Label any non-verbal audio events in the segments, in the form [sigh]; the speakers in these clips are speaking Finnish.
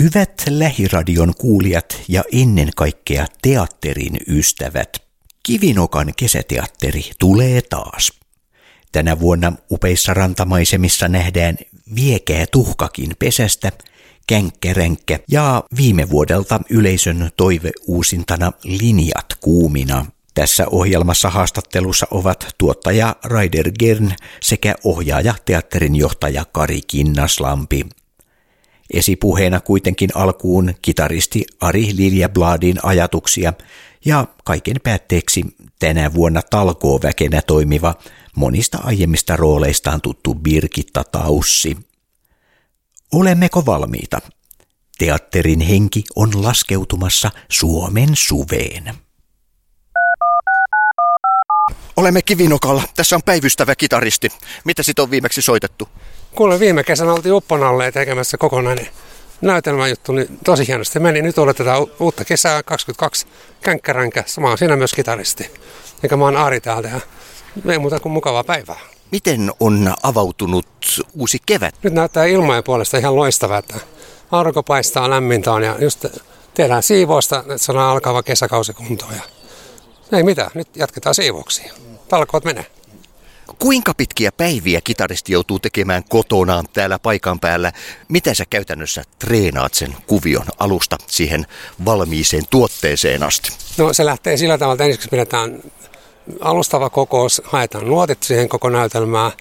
Hyvät lähiradion kuulijat ja ennen kaikkea teatterin ystävät, Kivinokan kesäteatteri tulee taas. Tänä vuonna upeissa rantamaisemissa nähdään viekeä tuhkakin pesästä, känkkäränkkä ja viime vuodelta yleisön toive uusintana linjat kuumina. Tässä ohjelmassa haastattelussa ovat tuottaja Raider Gern sekä ohjaaja teatterin johtaja Kari Kinnaslampi. Esipuheena kuitenkin alkuun kitaristi Ari Liljabladin ajatuksia ja kaiken päätteeksi tänä vuonna talkooväkenä toimiva monista aiemmista rooleistaan tuttu Birgitta Taussi. Olemmeko valmiita? Teatterin henki on laskeutumassa Suomen suveen. Olemme Kivinokalla. Tässä on päivystävä kitaristi. Mitä sit on viimeksi soitettu? Kuule, viime kesänä oltiin Upponalle tekemässä kokonainen näytelmäjuttu, niin tosi hienosti meni. Nyt odotetaan uutta kesää 22 känkkäränkä. Mä oon siinä myös kitaristi. Eikä mä oon Ari täältä ja ei muuta kuin mukavaa päivää. Miten on avautunut uusi kevät? Nyt näyttää ilmojen puolesta ihan loistavaa, että aurinko paistaa, lämmintä on ja just tehdään siivousta, että saadaan alkava kesäkausi kuntoon. Ja ei mitään, nyt jatketaan siivouksia. Talkoot menee. Kuinka pitkiä päiviä kitaristi joutuu tekemään kotonaan täällä paikan päällä? Miten sä käytännössä treenaat sen kuvion alusta siihen valmiiseen tuotteeseen asti? No se lähtee sillä tavalla, että ensiksi pidetään alustava kokous, haetaan nuotit siihen koko näytelmään.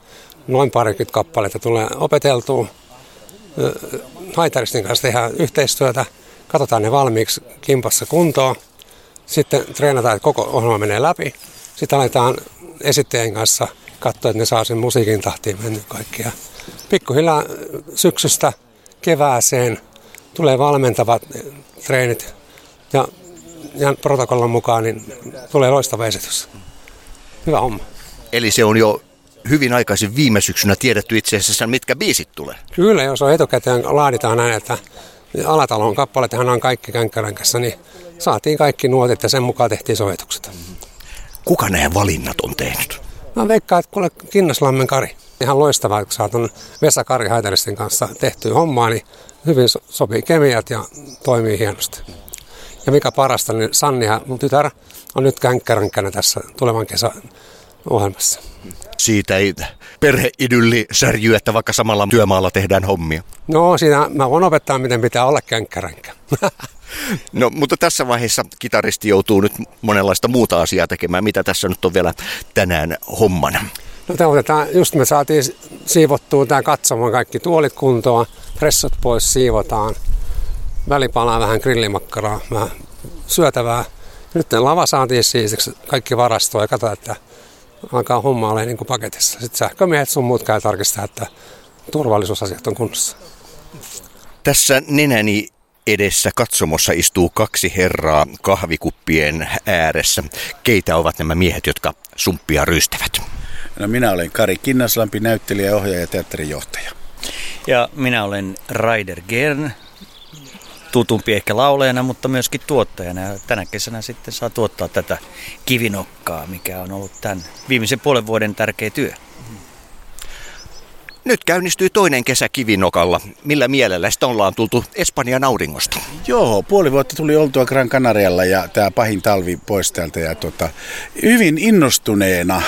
Noin parikymmentä kappaletta tulee opeteltua. Haitaristin kanssa tehdään yhteistyötä, katsotaan ne valmiiksi kimpassa kuntoon. Sitten treenataan, että koko ohjelma menee läpi. Sitten aletaan esittäjän kanssa katsoa, että ne saa sen musiikin tahtiin mennyt kaikkia. Pikkuhiljaa syksystä kevääseen tulee valmentavat treenit ja, ja protokollan mukaan niin tulee loistava esitys. Hyvä homma. Eli se on jo hyvin aikaisin viime syksynä tiedetty itse asiassa, mitkä biisit tulee. Kyllä, jos on etukäteen laaditaan näin, että Alatalon kappaleethan on kaikki känkkäränkässä, niin saatiin kaikki nuotit ja sen mukaan tehtiin sovitukset. Kuka nämä valinnat on tehnyt? Mä veikkaan, että kuule Kinnaslammen Kari. Ihan loistavaa, kun saat Vesa Kari Haiteristin kanssa tehtyä hommaa, niin hyvin sopii kemiat ja toimii hienosti. Ja mikä parasta, niin Sanni ja mun tytär on nyt känkkäränkänä tässä tulevan kesän ohjelmassa. Siitä ei perheidylli särjy, että vaikka samalla työmaalla tehdään hommia. No siinä mä voin opettaa, miten pitää olla känkkäränkä. [laughs] No, mutta tässä vaiheessa kitaristi joutuu nyt monenlaista muuta asiaa tekemään. Mitä tässä nyt on vielä tänään hommana? No tämä otetaan, just me saatiin siivottua tämä katsomaan kaikki tuolit kuntoon, pressot pois siivotaan, välipalaa vähän grillimakkaraa, vähän syötävää. Nyt lava saatiin siis kaikki varastoa ja katsotaan, että alkaa homma olla niin kuin paketissa. Sitten sähkömiehet sun muut käy tarkistaa, että turvallisuusasiat on kunnossa. Tässä nenäni edessä katsomossa istuu kaksi herraa kahvikuppien ääressä. Keitä ovat nämä miehet, jotka sumppia rystävät? No minä olen Kari Kinnaslampi, näyttelijä, ohjaaja ja teatterijohtaja. Ja minä olen Raider Gern, tutumpi ehkä laulajana, mutta myöskin tuottajana. Ja tänä kesänä sitten saa tuottaa tätä kivinokkaa, mikä on ollut tämän viimeisen puolen vuoden tärkeä työ. Nyt käynnistyy toinen kesä kivinokalla. Millä mielellä sitä ollaan tultu Espanjan auringosta? Joo, puoli vuotta tuli oltua Gran Canarialla ja tämä pahin talvi pois täältä. Ja tota, hyvin innostuneena,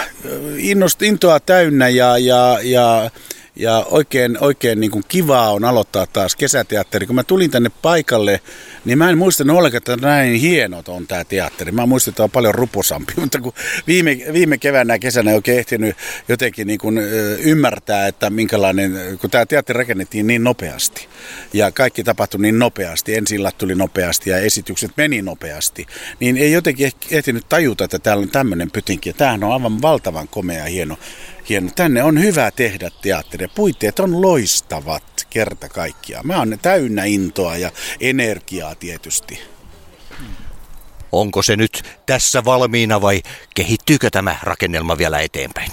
innost, intoa täynnä ja, ja, ja ja oikein, oikein niin kuin kivaa on aloittaa taas kesäteatteri. Kun mä tulin tänne paikalle, niin mä en muistanut ollenkaan, että näin hienot on tämä teatteri. Mä muistan, että on paljon ruposampi, [laughs] mutta kun viime, viime keväänä kesänä ei oikein ehtinyt jotenkin niin kuin, ymmärtää, että minkälainen, kun tämä teatteri rakennettiin niin nopeasti. Ja kaikki tapahtui niin nopeasti, ensillat tuli nopeasti ja esitykset meni nopeasti. Niin ei jotenkin ehtinyt tajuta, että täällä on tämmöinen pytinki. Tämähän on aivan valtavan komea hieno hieno. Tänne on hyvä tehdä teatteria. Puitteet on loistavat kerta kaikkiaan. Mä oon täynnä intoa ja energiaa tietysti. Onko se nyt tässä valmiina vai kehittyykö tämä rakennelma vielä eteenpäin?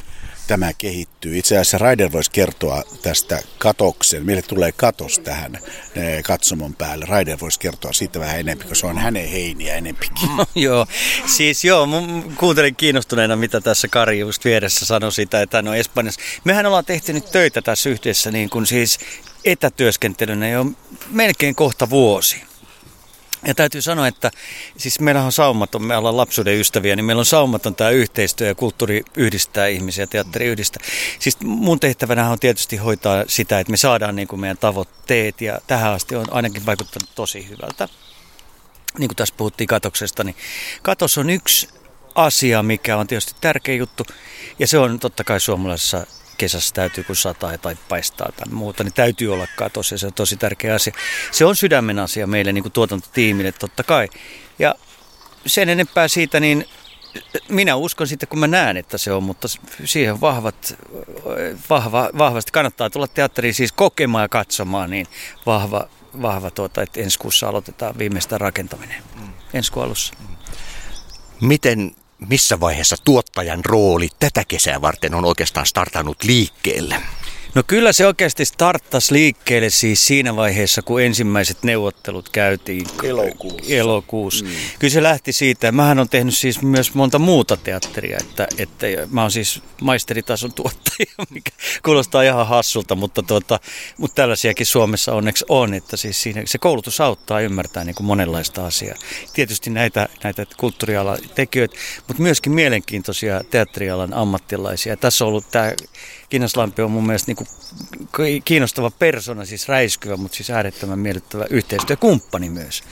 Tämä kehittyy. Itse asiassa Raider voisi kertoa tästä katoksen. Meille tulee katos tähän eh, katsomon päälle. Raider voisi kertoa siitä vähän enemmän, koska se on hänen heiniä enempikin. [laughs] joo, siis joo, kuuntelin kiinnostuneena, mitä tässä Kari just vieressä sanoi sitä, että hän on Espanjassa. Mehän ollaan tehty nyt töitä tässä yhdessä niin kuin siis etätyöskentelynä jo melkein kohta vuosi. Ja täytyy sanoa, että siis meillä on saumaton, me ollaan lapsuuden ystäviä, niin meillä on saumaton tämä yhteistyö ja kulttuuri yhdistää ihmisiä, teatteri yhdistää. Siis mun tehtävänä on tietysti hoitaa sitä, että me saadaan niin kuin meidän tavoitteet ja tähän asti on ainakin vaikuttanut tosi hyvältä. Niin kuin tässä puhuttiin katoksesta, niin katos on yksi asia, mikä on tietysti tärkeä juttu ja se on totta kai suomalaisessa kesässä täytyy, kun sataa tai paistaa tai muuta, niin täytyy olla katos ja se on tosi tärkeä asia. Se on sydämen asia meille niin kuin tuotantotiimille totta kai. Ja sen enempää siitä, niin minä uskon sitten, kun mä näen, että se on, mutta siihen vahvat, vahva, vahvasti kannattaa tulla teatteriin siis kokemaan ja katsomaan, niin vahva, vahva tuota, että ensi kuussa aloitetaan viimeistä rakentaminen, mm. ensi alussa. Miten missä vaiheessa tuottajan rooli tätä kesää varten on oikeastaan startannut liikkeelle? No kyllä se oikeasti starttasi liikkeelle siis siinä vaiheessa, kun ensimmäiset neuvottelut käytiin elokuussa. elokuussa. Mm. Kyllä se lähti siitä. Mähän on tehnyt siis myös monta muuta teatteria, että, että mä oon siis maisteritason tuottaja, [laughs] mikä kuulostaa ihan hassulta, mutta, tuota, mutta tällaisiakin Suomessa onneksi on, että siis siinä, se koulutus auttaa ymmärtää niin kuin monenlaista asiaa. Tietysti näitä, näitä kulttuurialan tekijöitä, mutta myöskin mielenkiintoisia teatterialan ammattilaisia. Tässä on ollut tämä Kiinaslampi on mun mielestä niin kuin kiinnostava persona, siis räiskyvä, mutta siis äärettömän miellyttävä yhteistyökumppani myös.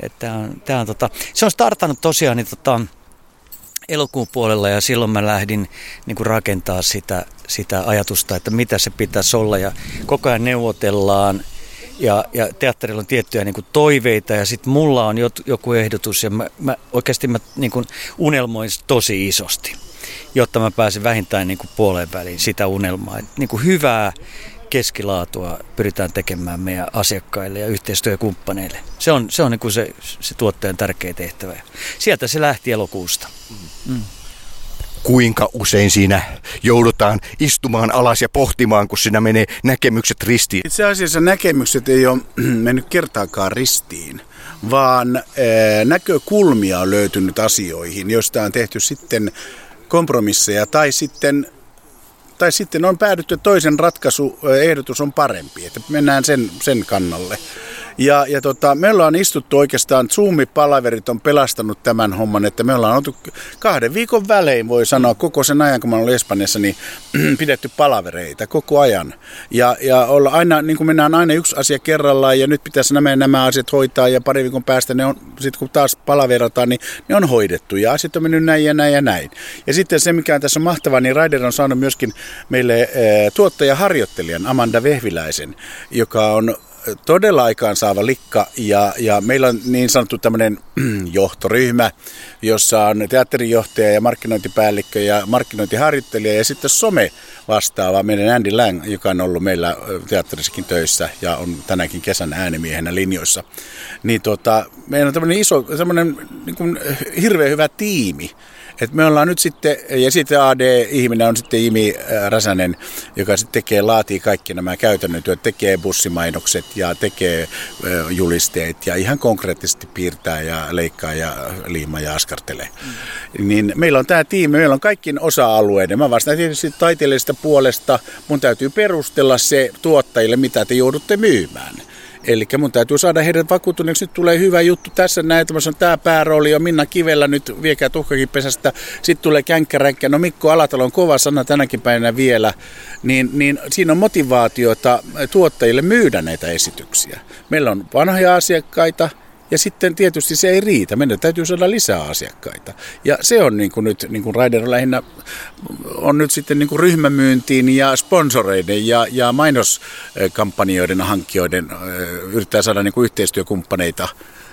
Että on, tää on, tota, se on startannut tosiaan niin, tota, elokuun puolella ja silloin mä lähdin niin kuin rakentaa sitä, sitä ajatusta, että mitä se pitäisi olla ja koko ajan neuvotellaan ja, ja teatterilla on tiettyjä niin kuin toiveita ja sitten mulla on joku ehdotus ja mä, mä oikeasti mä niin kuin unelmoin tosi isosti jotta mä pääsen vähintään niin kuin puoleen väliin sitä unelmaa. Et niin kuin hyvää keskilaatua pyritään tekemään meidän asiakkaille ja yhteistyökumppaneille. Se on, se, on niin kuin se, se tuottajan tärkeä tehtävä. Sieltä se lähti elokuusta. Mm. Kuinka usein siinä joudutaan istumaan alas ja pohtimaan, kun siinä menee näkemykset ristiin? Itse asiassa näkemykset ei ole [clears throat] mennyt kertaakaan ristiin, vaan näkökulmia on löytynyt asioihin, joista on tehty sitten kompromisseja tai sitten, tai sitten on päädytty, että toisen ratkaisuehdotus on parempi, että mennään sen, sen kannalle. Ja, ja tota, me ollaan istuttu oikeastaan, Zoom-palaverit on pelastanut tämän homman, että me ollaan oltu kahden viikon välein, voi sanoa, koko sen ajan, kun mä olen Espanjassa, niin [clears throat] pidetty palavereita koko ajan. Ja, ja olla aina, niin kuin mennään aina yksi asia kerrallaan, ja nyt pitäisi nämä, nämä asiat hoitaa, ja pari viikon päästä ne on, sitten kun taas palaverataan, niin ne on hoidettu, ja asiat on mennyt näin ja näin ja näin. Ja sitten se, mikä on tässä mahtavaa, niin Raider on saanut myöskin meille e, tuottajaharjoittelijan Amanda Vehviläisen, joka on todella aikaansaava likka ja, ja meillä on niin sanottu tämmöinen [clears throat] johtoryhmä, jossa on teatterijohtaja ja markkinointipäällikkö ja markkinointiharjoittelija ja sitten some vastaava meidän Andy Lang, joka on ollut meillä teatterissakin töissä ja on tänäkin kesän äänimiehenä linjoissa. Niin tota, meillä on tämmöinen iso, tämmöinen niin hirveän hyvä tiimi, et me ollaan nyt sitten, ja sitten AD-ihminen on sitten Imi äh, Räsänen, joka sitten tekee, laatii kaikki nämä käytännön työt, tekee bussimainokset ja tekee äh, julisteet ja ihan konkreettisesti piirtää ja leikkaa ja liimaa ja askartelee. Mm. Niin meillä on tämä tiimi, meillä on kaikki osa-alueiden. Mä vastaan tietysti taiteellisesta puolesta, mun täytyy perustella se tuottajille, mitä te joudutte myymään. Eli mun täytyy saada heidät vakuuttuneeksi, nyt tulee hyvä juttu tässä näin, että on tämä päärooli ja Minna Kivellä nyt viekää tuhkakin pesästä. Sitten tulee känkkäränkkä, no Mikko Alatalo on kova sana tänäkin päivänä vielä. Niin, niin siinä on motivaatiota tuottajille myydä näitä esityksiä. Meillä on vanhoja asiakkaita, ja sitten tietysti se ei riitä. Meidän täytyy saada lisää asiakkaita. Ja se on niin kuin nyt, niin kuin Raider lähinnä on nyt sitten niin kuin ryhmämyyntiin ja sponsoreiden ja, ja mainoskampanjoiden hankkijoiden yrittää saada niin kuin yhteistyökumppaneita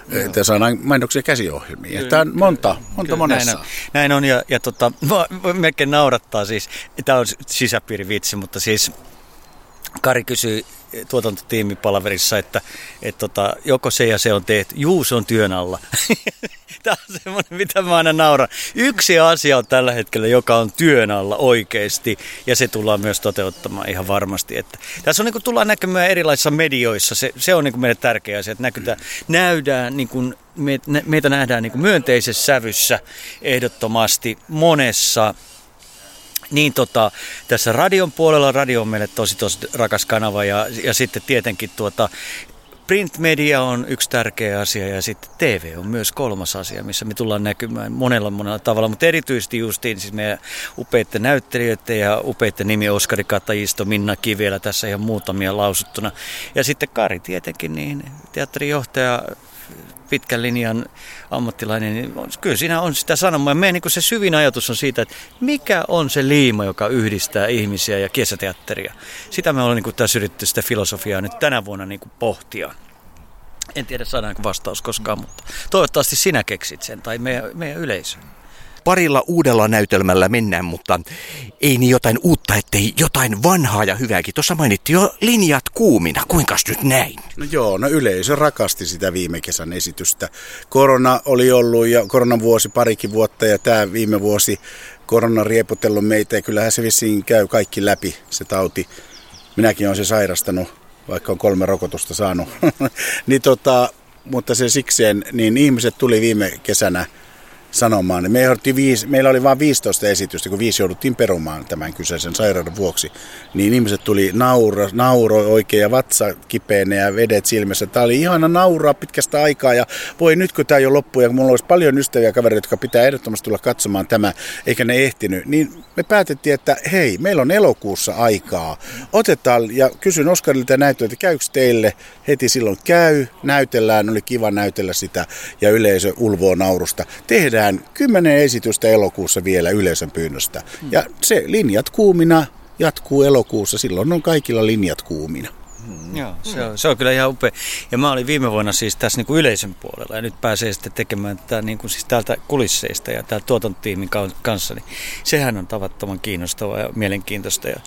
että saadaan mainoksia käsiohjelmiin. Tämä on monta, monta Kyllä, monessa. Näin on, näin on ja, ja tota, [laughs] melkein naurattaa siis, tämä on sisäpiirivitsi, mutta siis Kari kysyi tuotantotiimipalaverissa, että et tota, joko se ja se on tehty. Juu, se on työn alla. [laughs] Tämä on semmoinen, mitä mä aina nauran. Yksi asia on tällä hetkellä, joka on työn alla oikeasti, ja se tullaan myös toteuttamaan ihan varmasti. Että tässä on niin kuin, tullaan näkymään erilaisissa medioissa. Se, se on niin kuin meille tärkeä asia, että näkytään, näydään, niin kuin, me, meitä nähdään niin kuin myönteisessä sävyssä ehdottomasti monessa Niin tota, tässä radion puolella, radio on meille tosi tosi rakas kanava ja, ja sitten tietenkin tuota, print media on yksi tärkeä asia ja sitten TV on myös kolmas asia, missä me tullaan näkymään monella monella tavalla, mutta erityisesti justiin siis meidän upeiden näyttelijöiden ja upeiden nimi Oskari Katajisto, Minna Kivielä, tässä ihan muutamia lausuttuna. Ja sitten Kari tietenkin, niin teatterijohtaja, pitkän linjan ammattilainen, niin kyllä siinä on sitä sanomaa. Meidän niin se syvin ajatus on siitä, että mikä on se liima, joka yhdistää ihmisiä ja kesäteatteria. Sitä me ollaan niin tässä yritetty sitä filosofiaa nyt tänä vuonna niin pohtia. En tiedä saadaanko vastaus koskaan, mutta toivottavasti sinä keksit sen tai meidän, meidän yleisö parilla uudella näytelmällä mennään, mutta ei niin jotain uutta, ettei jotain vanhaa ja hyvääkin. Tuossa mainittiin jo linjat kuumina. Kuinka nyt näin? No joo, no yleisö rakasti sitä viime kesän esitystä. Korona oli ollut ja koronavuosi parikin vuotta ja tämä viime vuosi korona riepotellut meitä ja kyllähän se vissiin käy kaikki läpi se tauti. Minäkin olen se sairastanut, vaikka on kolme rokotusta saanut. [laughs] niin tota, mutta se sikseen, niin ihmiset tuli viime kesänä – sanomaan. Me viisi, meillä oli vain 15 esitystä, kun viisi jouduttiin perumaan tämän kyseisen sairauden vuoksi. Niin ihmiset tuli naura, nauro oikein ja vatsa kipeänä ja vedet silmässä. Tämä oli ihana nauraa pitkästä aikaa ja voi nyt kun tämä jo loppuu ja mulla olisi paljon ystäviä kavereita, jotka pitää ehdottomasti tulla katsomaan tämä, eikä ne ehtinyt, niin me päätettiin, että hei, meillä on elokuussa aikaa. Otetaan ja kysyn Oskarilta näyttöä, että käykö teille heti silloin käy, näytellään, oli kiva näytellä sitä ja yleisö ulvoo naurusta. Tehdään tehdään kymmenen esitystä elokuussa vielä yleisön pyynnöstä. Ja se linjat kuumina jatkuu elokuussa. Silloin on kaikilla linjat kuumina. Hmm. Joo, se on, se on kyllä ihan upea. Ja mä olin viime vuonna siis tässä niin kuin yleisön puolella ja nyt pääsee sitten tekemään tätä niin kuin siis täältä kulisseista ja täältä tuotantotiimin kanssa. Niin sehän on tavattoman kiinnostavaa ja mielenkiintoista. Ja,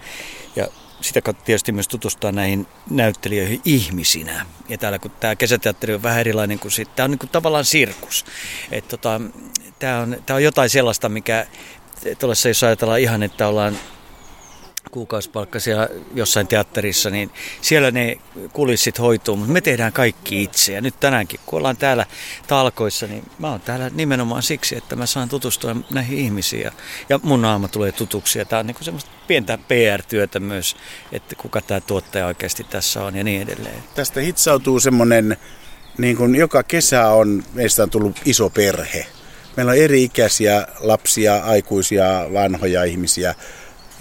ja sitä kautta tietysti myös tutustua näihin näyttelijöihin ihmisinä. Ja täällä kun tämä kesäteatteri on vähän erilainen kuin sitten, tämä on niin kuin tavallaan sirkus. Että tota, tämä on, on jotain sellaista, mikä tuollaisessa, jos ajatellaan ihan, että ollaan kuukausipalkkaisia jossain teatterissa, niin siellä ne kulissit hoituu, mutta me tehdään kaikki itse. Ja nyt tänäänkin, kun ollaan täällä talkoissa, niin mä oon täällä nimenomaan siksi, että mä saan tutustua näihin ihmisiin ja, ja mun naama tulee tutuksi. Ja tää on niinku semmoista pientä PR-työtä myös, että kuka tämä tuottaja oikeasti tässä on ja niin edelleen. Tästä hitsautuu semmoinen, niin kuin joka kesä on, meistä on tullut iso perhe. Meillä on eri-ikäisiä lapsia, aikuisia, vanhoja ihmisiä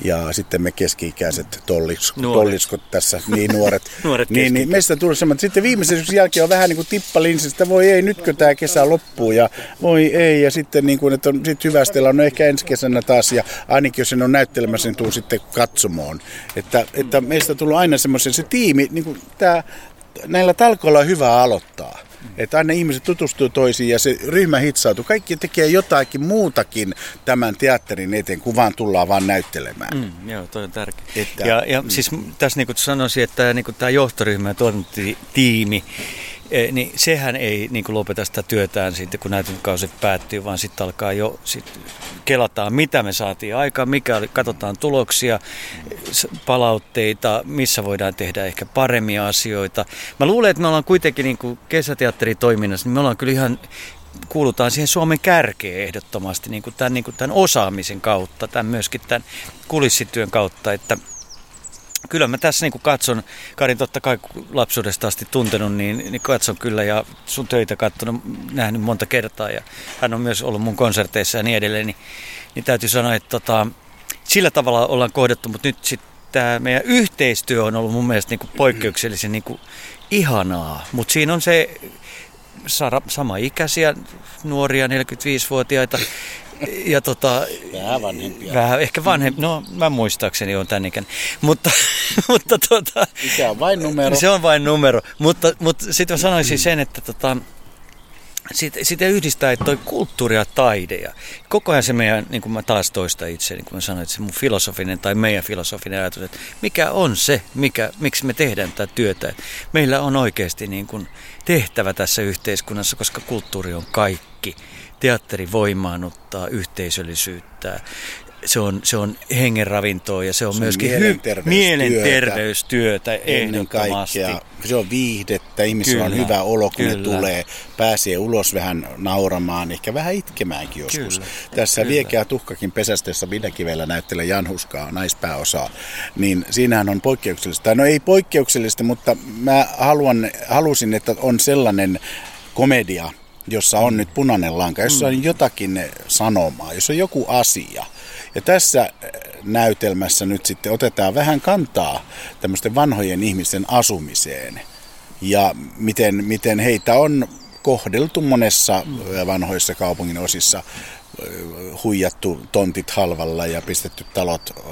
ja sitten me keski-ikäiset tolliskot, tolliskot tässä, niin nuoret. [laughs] nuoret niin, niin meistä tuli semmoinen, sitten viimeisen jälkeen on vähän niin kuin tippalinssistä, voi ei, nytkö tämä kesä loppuu ja voi ei, ja sitten niin kuin, että on sit hyvästellä, no ehkä ensi kesänä taas, ja ainakin jos sen on näyttelemässä, niin tuu sitten katsomoon. Että, että meistä on tullut aina semmoisen, se tiimi, niin kuin tämä, näillä talkoilla on hyvä aloittaa. Että aina ihmiset tutustuu toisiin ja se ryhmä hitsautuu. Kaikki tekee jotakin muutakin tämän teatterin eteen, kun vaan tullaan vaan näyttelemään. Mm, joo, toi on tärkeä. Että, ja, ja mm. siis tässä niin kuin sanoisin, että niin kuin tämä johtoryhmä ja tuotantotiimi, niin sehän ei niin kuin lopeta sitä työtään sitten, kun näytelmäkausi päättyy, vaan sitten alkaa jo, sit kelataan, mitä me saatiin aikaan, mikä oli, katsotaan tuloksia, palautteita, missä voidaan tehdä ehkä paremmin asioita. Mä luulen, että me ollaan kuitenkin niin kuin kesäteatteritoiminnassa, niin me ollaan kyllä ihan kuulutaan siihen Suomen kärkeen ehdottomasti niin kuin tämän, niin kuin tämän osaamisen kautta, tämän myöskin tämän kulissityön kautta, että – kyllä mä tässä niin katson, Karin totta kai lapsuudesta asti tuntenut, niin, niin katson kyllä ja sun töitä katsonut, nähnyt monta kertaa ja hän on myös ollut mun konserteissa ja niin edelleen, niin, niin täytyy sanoa, että tota, sillä tavalla ollaan kohdattu, mutta nyt sitten tämä meidän yhteistyö on ollut mun mielestä niin kuin poikkeuksellisen niin kuin ihanaa, mutta siinä on se sama ikäisiä nuoria 45-vuotiaita ja tota, vähän vanhempia. Vähän, ehkä vanhempi. No, mä muistaakseni on tän ikän. Mutta, [laughs] mutta tota, Se on vain numero. Se on vain numero. Mutta, mutta sitten mä sanoisin sen, että tota, sitten sit yhdistää, että toi kulttuuri ja taide ja koko ajan se meidän, niin kuin mä taas toista itse, niin kuin mä sanoin, että se mun filosofinen tai meidän filosofinen ajatus, että mikä on se, mikä, miksi me tehdään tätä työtä. Meillä on oikeasti niin kuin tehtävä tässä yhteiskunnassa, koska kulttuuri on kaikki teatteri voimaannuttaa yhteisöllisyyttä, se on, se on hengenravintoa ja se on, Se on myöskin mielenterveystyötä. mielenterveystyötä Ennen ehdottomasti. kaikkea. Se on viihdettä, ihmisillä on Kyllä, hyvä olo, kun kyllä. ne tulee, pääsee ulos vähän nauramaan, ehkä vähän itkemäänkin joskus. Kyllä, Tässä kyllä. Viekeä tuhkakin pesästä, jossa Kivellä näyttelee Janhuskaa, naispääosaa, niin siinähän on poikkeuksellista. No ei poikkeuksellista, mutta mä haluan, halusin, että on sellainen komedia, jossa on nyt punainen lanka, jossa on jotakin sanomaa, jossa on joku asia. Ja tässä äh, näytelmässä nyt sitten otetaan vähän kantaa tämmöisten vanhojen ihmisten asumiseen ja miten, miten heitä on kohdeltu monessa äh, vanhoissa kaupungin osissa huijattu tontit halvalla ja pistetty talot äh,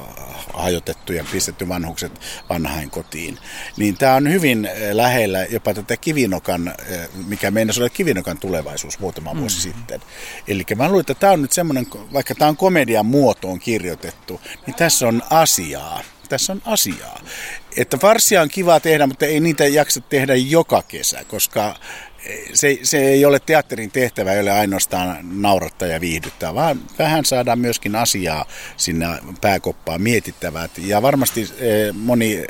hajotettu ja pistetty vanhukset vanhain kotiin. Niin tämä on hyvin äh, lähellä jopa tätä Kivinokan, äh, mikä meinasi olla Kivinokan tulevaisuus muutama vuosi sitten. Eli mä luulen, että tämä on nyt semmoinen, vaikka tämä on komedian muotoon kirjoitettu, niin tässä on asiaa. Tässä on asiaa. Että farsia on kiva tehdä, mutta ei niitä jaksa tehdä joka kesä, koska se, se ei ole teatterin tehtävä, ei ole ainoastaan naurattaa ja viihdyttää, vaan vähän saadaan myöskin asiaa sinne pääkoppaan mietittävää. Ja varmasti eh, moni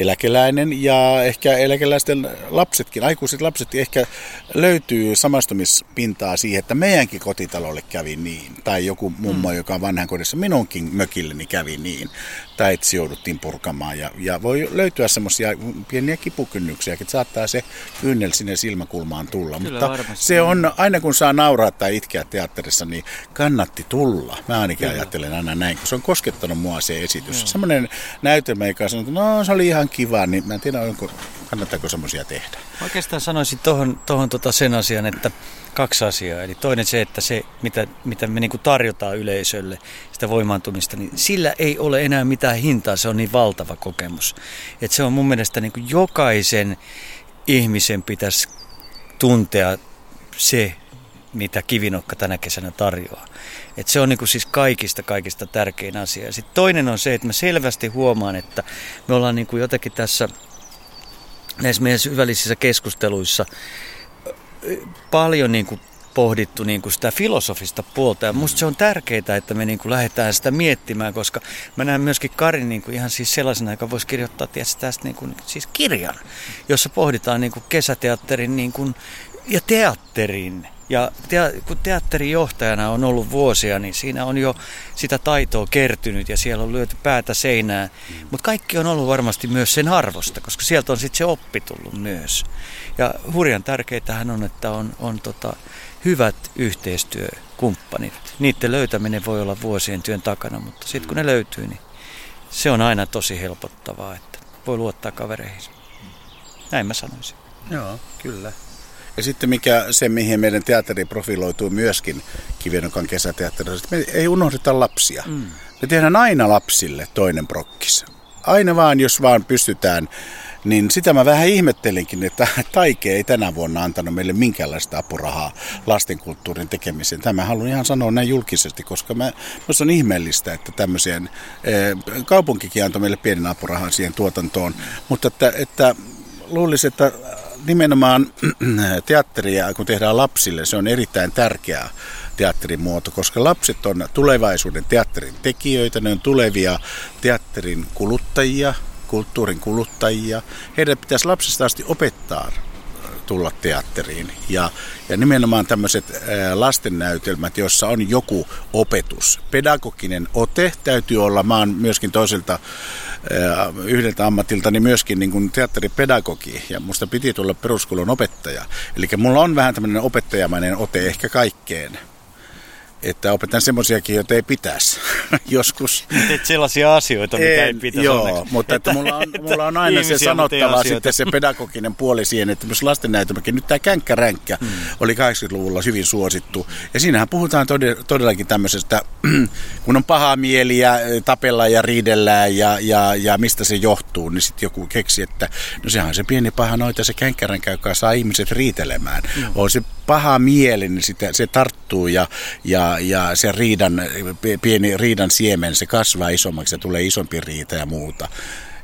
eläkeläinen ja ehkä eläkeläisten lapsetkin, aikuiset lapset ehkä löytyy samastumispintaa siihen, että meidänkin kotitalolle kävi niin. Tai joku mummo, mm. joka on vanhan kodissa, minunkin mökilleni kävi niin. Tai että se jouduttiin purkamaan. Ja, ja voi löytyä semmoisia pieniä kipukynnyksiä, että saattaa se kynnel sinne silmäkulmaan tulla. Kyllä, Mutta varmasti. se on, aina kun saa nauraa tai itkeä teatterissa, niin kannatti tulla. Mä ainakin Kyllä. ajattelen aina näin, kun se on koskettanut mua se esitys. Joo. Semmoinen näytelmä, joka sanoo, että no se oli ihan kiva, niin mä en tiedä, onko, kannattaako semmoisia tehdä. Oikeastaan sanoisin tuohon, tohon tota sen asian, että kaksi asiaa. Eli toinen se, että se, mitä, mitä me niinku tarjotaan yleisölle, sitä voimaantumista, niin sillä ei ole enää mitään hintaa. Se on niin valtava kokemus. Et se on mun mielestä niinku jokaisen ihmisen pitäisi tuntea se, mitä kivinokka tänä kesänä tarjoaa. Et se on niinku siis kaikista kaikista tärkein asia. Sitten toinen on se, että mä selvästi huomaan, että me ollaan niinku jotenkin tässä näissä meidän syvällisissä keskusteluissa paljon niin kuin pohdittu niin kuin sitä filosofista puolta. Ja musta se on tärkeää, että me niin kuin lähdetään sitä miettimään, koska mä näen myöskin Karin niin kuin ihan siis sellaisena, joka voisi kirjoittaa tietysti tästä niin kuin, siis kirjan, jossa pohditaan niin kuin kesäteatterin niin kuin, ja teatterin. Ja te, kun teatterijohtajana on ollut vuosia, niin siinä on jo sitä taitoa kertynyt ja siellä on lyöty päätä seinään. Mutta kaikki on ollut varmasti myös sen arvosta, koska sieltä on sitten se oppi tullut myös. Ja hurjan tärkeitähän on, että on, on tota, hyvät yhteistyökumppanit. Niiden löytäminen voi olla vuosien työn takana, mutta sitten kun ne löytyy, niin se on aina tosi helpottavaa, että voi luottaa kavereihin. Näin mä sanoisin. Joo, kyllä. Ja sitten mikä se, mihin meidän teatteri profiloituu myöskin Kivinokan kesäteatterissa, että me ei unohdeta lapsia. Mm. Me tehdään aina lapsille toinen prokkis. Aina vaan, jos vaan pystytään. Niin sitä mä vähän ihmettelinkin, että [laughs] Taike ei tänä vuonna antanut meille minkäänlaista apurahaa lastenkulttuurin tekemiseen. Tämä haluan ihan sanoa näin julkisesti, koska mä, minusta on ihmeellistä, että tämmöiseen, eh, kaupunkikin antoi meille pienen apurahan siihen tuotantoon, mutta että, että luulisin, että nimenomaan [clears throat] teatteria, kun tehdään lapsille, se on erittäin tärkeä teatterimuoto, koska lapset on tulevaisuuden teatterin tekijöitä, ne on tulevia teatterin kuluttajia, kulttuurin kuluttajia. Heidän pitäisi lapsesta asti opettaa tulla teatteriin. Ja, ja nimenomaan tämmöiset lastennäytelmät, joissa on joku opetus. Pedagoginen ote täytyy olla. Mä oon myöskin toiselta yhdeltä ammatiltani myöskin niin kuin teatteripedagogi ja musta piti tulla peruskoulun opettaja. Eli mulla on vähän tämmöinen opettajamainen ote ehkä kaikkeen että opetan semmoisiakin, joita ei pitäisi [laughs] joskus. Teet sellaisia asioita, mitä ei pitäisi Joo, onneksi. mutta että, mulla, on, mulla on aina se sanottava sitten se pedagoginen puoli siihen, että myös lastennäytelmäkin, nyt tämä känkkäränkkä hmm. oli 80-luvulla hyvin suosittu. Ja siinähän puhutaan todellakin tämmöisestä, [clears throat] kun on paha mieli ja tapellaan ja riidellään ja, ja, ja mistä se johtuu, niin sitten joku keksi, että no sehän on se pieni paha noita, se känkkäränkkä, joka saa ihmiset riitelemään. Hmm. On se paha mieli, niin sitä, se tarttuu ja, ja, ja se riidan, pieni riidan siemen, se kasvaa isommaksi ja tulee isompi riita ja muuta.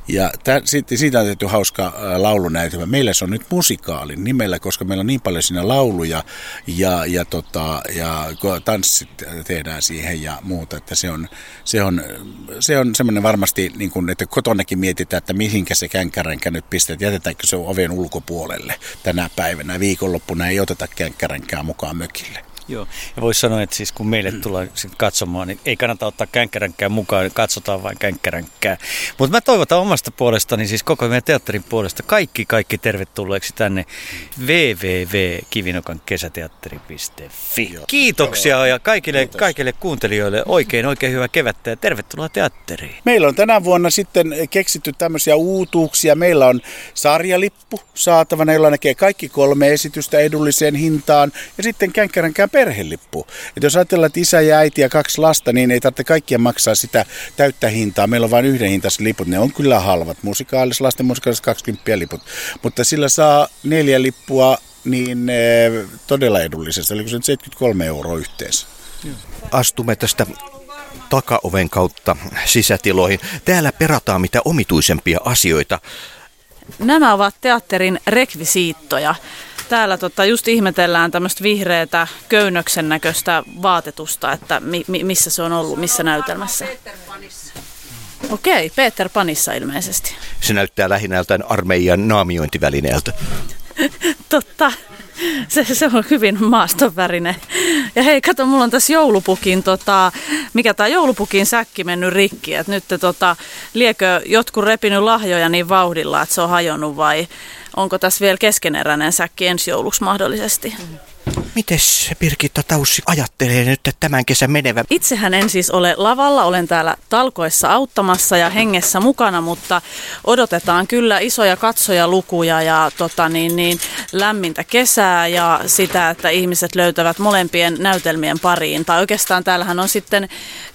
Ja tä, sitten siitä on tehty hauska laulunäytelmä. Meillä se on nyt musikaali nimellä, koska meillä on niin paljon siinä lauluja ja, ja, tota, ja tanssit tehdään siihen ja muuta, että se on, se on, se on semmoinen varmasti, niin kuin, että kotonakin mietitään, että mihinkä se känkkäränkkä nyt pistet, jätetäänkö se oven ulkopuolelle tänä päivänä. Viikonloppuna ei oteta känkkäränkää mukaan mökille. Joo, ja voisi sanoa, että siis kun meille tulee katsomaan, niin ei kannata ottaa känkkäränkkää mukaan, niin katsotaan vain känkkäränkkää. Mutta mä toivotan omasta puolestani, siis koko meidän teatterin puolesta, kaikki kaikki tervetulleeksi tänne www.kivinokankesäteatteri.fi. Kiitoksia ja kaikille, Kiitos. kaikille kuuntelijoille oikein oikein hyvää kevättä ja tervetuloa teatteriin. Meillä on tänä vuonna sitten keksitty tämmöisiä uutuuksia. Meillä on sarjalippu saatavana, jolla näkee kaikki kolme esitystä edulliseen hintaan ja sitten känkkäränkää perhelippu. Et jos ajatellaan, että isä ja äiti ja kaksi lasta, niin ei tarvitse kaikkia maksaa sitä täyttä hintaa. Meillä on vain yhden hintaiset liput. Ne on kyllä halvat. Musikaalis, lasten musikaalis 20 liput. Mutta sillä saa neljä lippua niin e, todella edullisesti. Eli se on 73 euroa yhteensä. Astumme tästä takaoven kautta sisätiloihin. Täällä perataan mitä omituisempia asioita. Nämä ovat teatterin rekvisiittoja täällä tota, just ihmetellään tämmöistä vihreätä köynnöksen näköistä vaatetusta, että mi, mi, missä se on ollut, missä näytelmässä. Okei, Peter Panissa ilmeisesti. Se näyttää lähinnältään armeijan naamiointivälineeltä. [laughs] Totta. Se, se on hyvin maastonvärinen. Ja hei, kato, mulla on tässä joulupukin, tota, mikä tämä joulupukin säkki mennyt rikki. Et nyt tota, liekö jotkut repinyt lahjoja niin vauhdilla, että se on hajonnut vai onko tässä vielä keskeneräinen säkki ensi jouluksi mahdollisesti. Mites Birgitta Taussi ajattelee nyt että tämän kesän menevä? Itsehän en siis ole lavalla, olen täällä talkoissa auttamassa ja hengessä mukana, mutta odotetaan kyllä isoja katsojalukuja ja tota niin, niin, lämmintä kesää ja sitä, että ihmiset löytävät molempien näytelmien pariin. Tai oikeastaan täällähän on sitten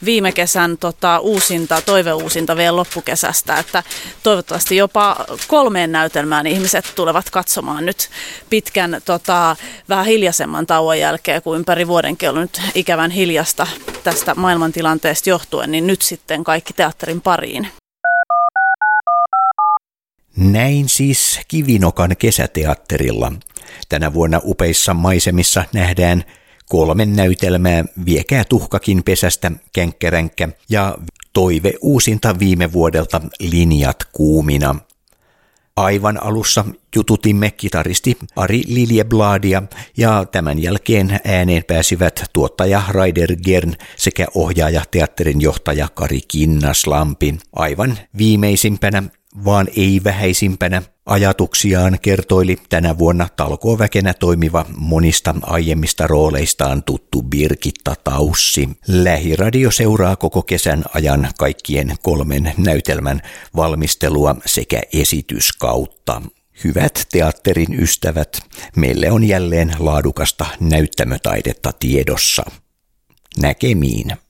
viime kesän tota, uusinta, toiveuusinta vielä loppukesästä, että toivottavasti jopa kolmeen näytelmään ihmiset tulevat katsomaan nyt pitkän tota, vähän hiljaisemman tauon jälkeen, kun ympäri vuodenkin on nyt ikävän hiljasta tästä maailmantilanteesta johtuen, niin nyt sitten kaikki teatterin pariin. Näin siis Kivinokan kesäteatterilla. Tänä vuonna upeissa maisemissa nähdään kolmen näytelmää Viekää tuhkakin pesästä, Känkkäränkkä ja Toive uusinta viime vuodelta Linjat kuumina. Aivan alussa jututimme kitaristi Ari Liljebladia ja tämän jälkeen ääneen pääsivät tuottaja Raider Gern sekä ohjaaja teatterin johtaja Kari Kinnaslampi. Aivan viimeisimpänä vaan ei vähäisimpänä ajatuksiaan kertoili tänä vuonna talkooväkenä toimiva monista aiemmista rooleistaan tuttu Birgitta Taussi. Lähiradio seuraa koko kesän ajan kaikkien kolmen näytelmän valmistelua sekä esityskautta. Hyvät teatterin ystävät, meille on jälleen laadukasta näyttämötaidetta tiedossa. Näkemiin.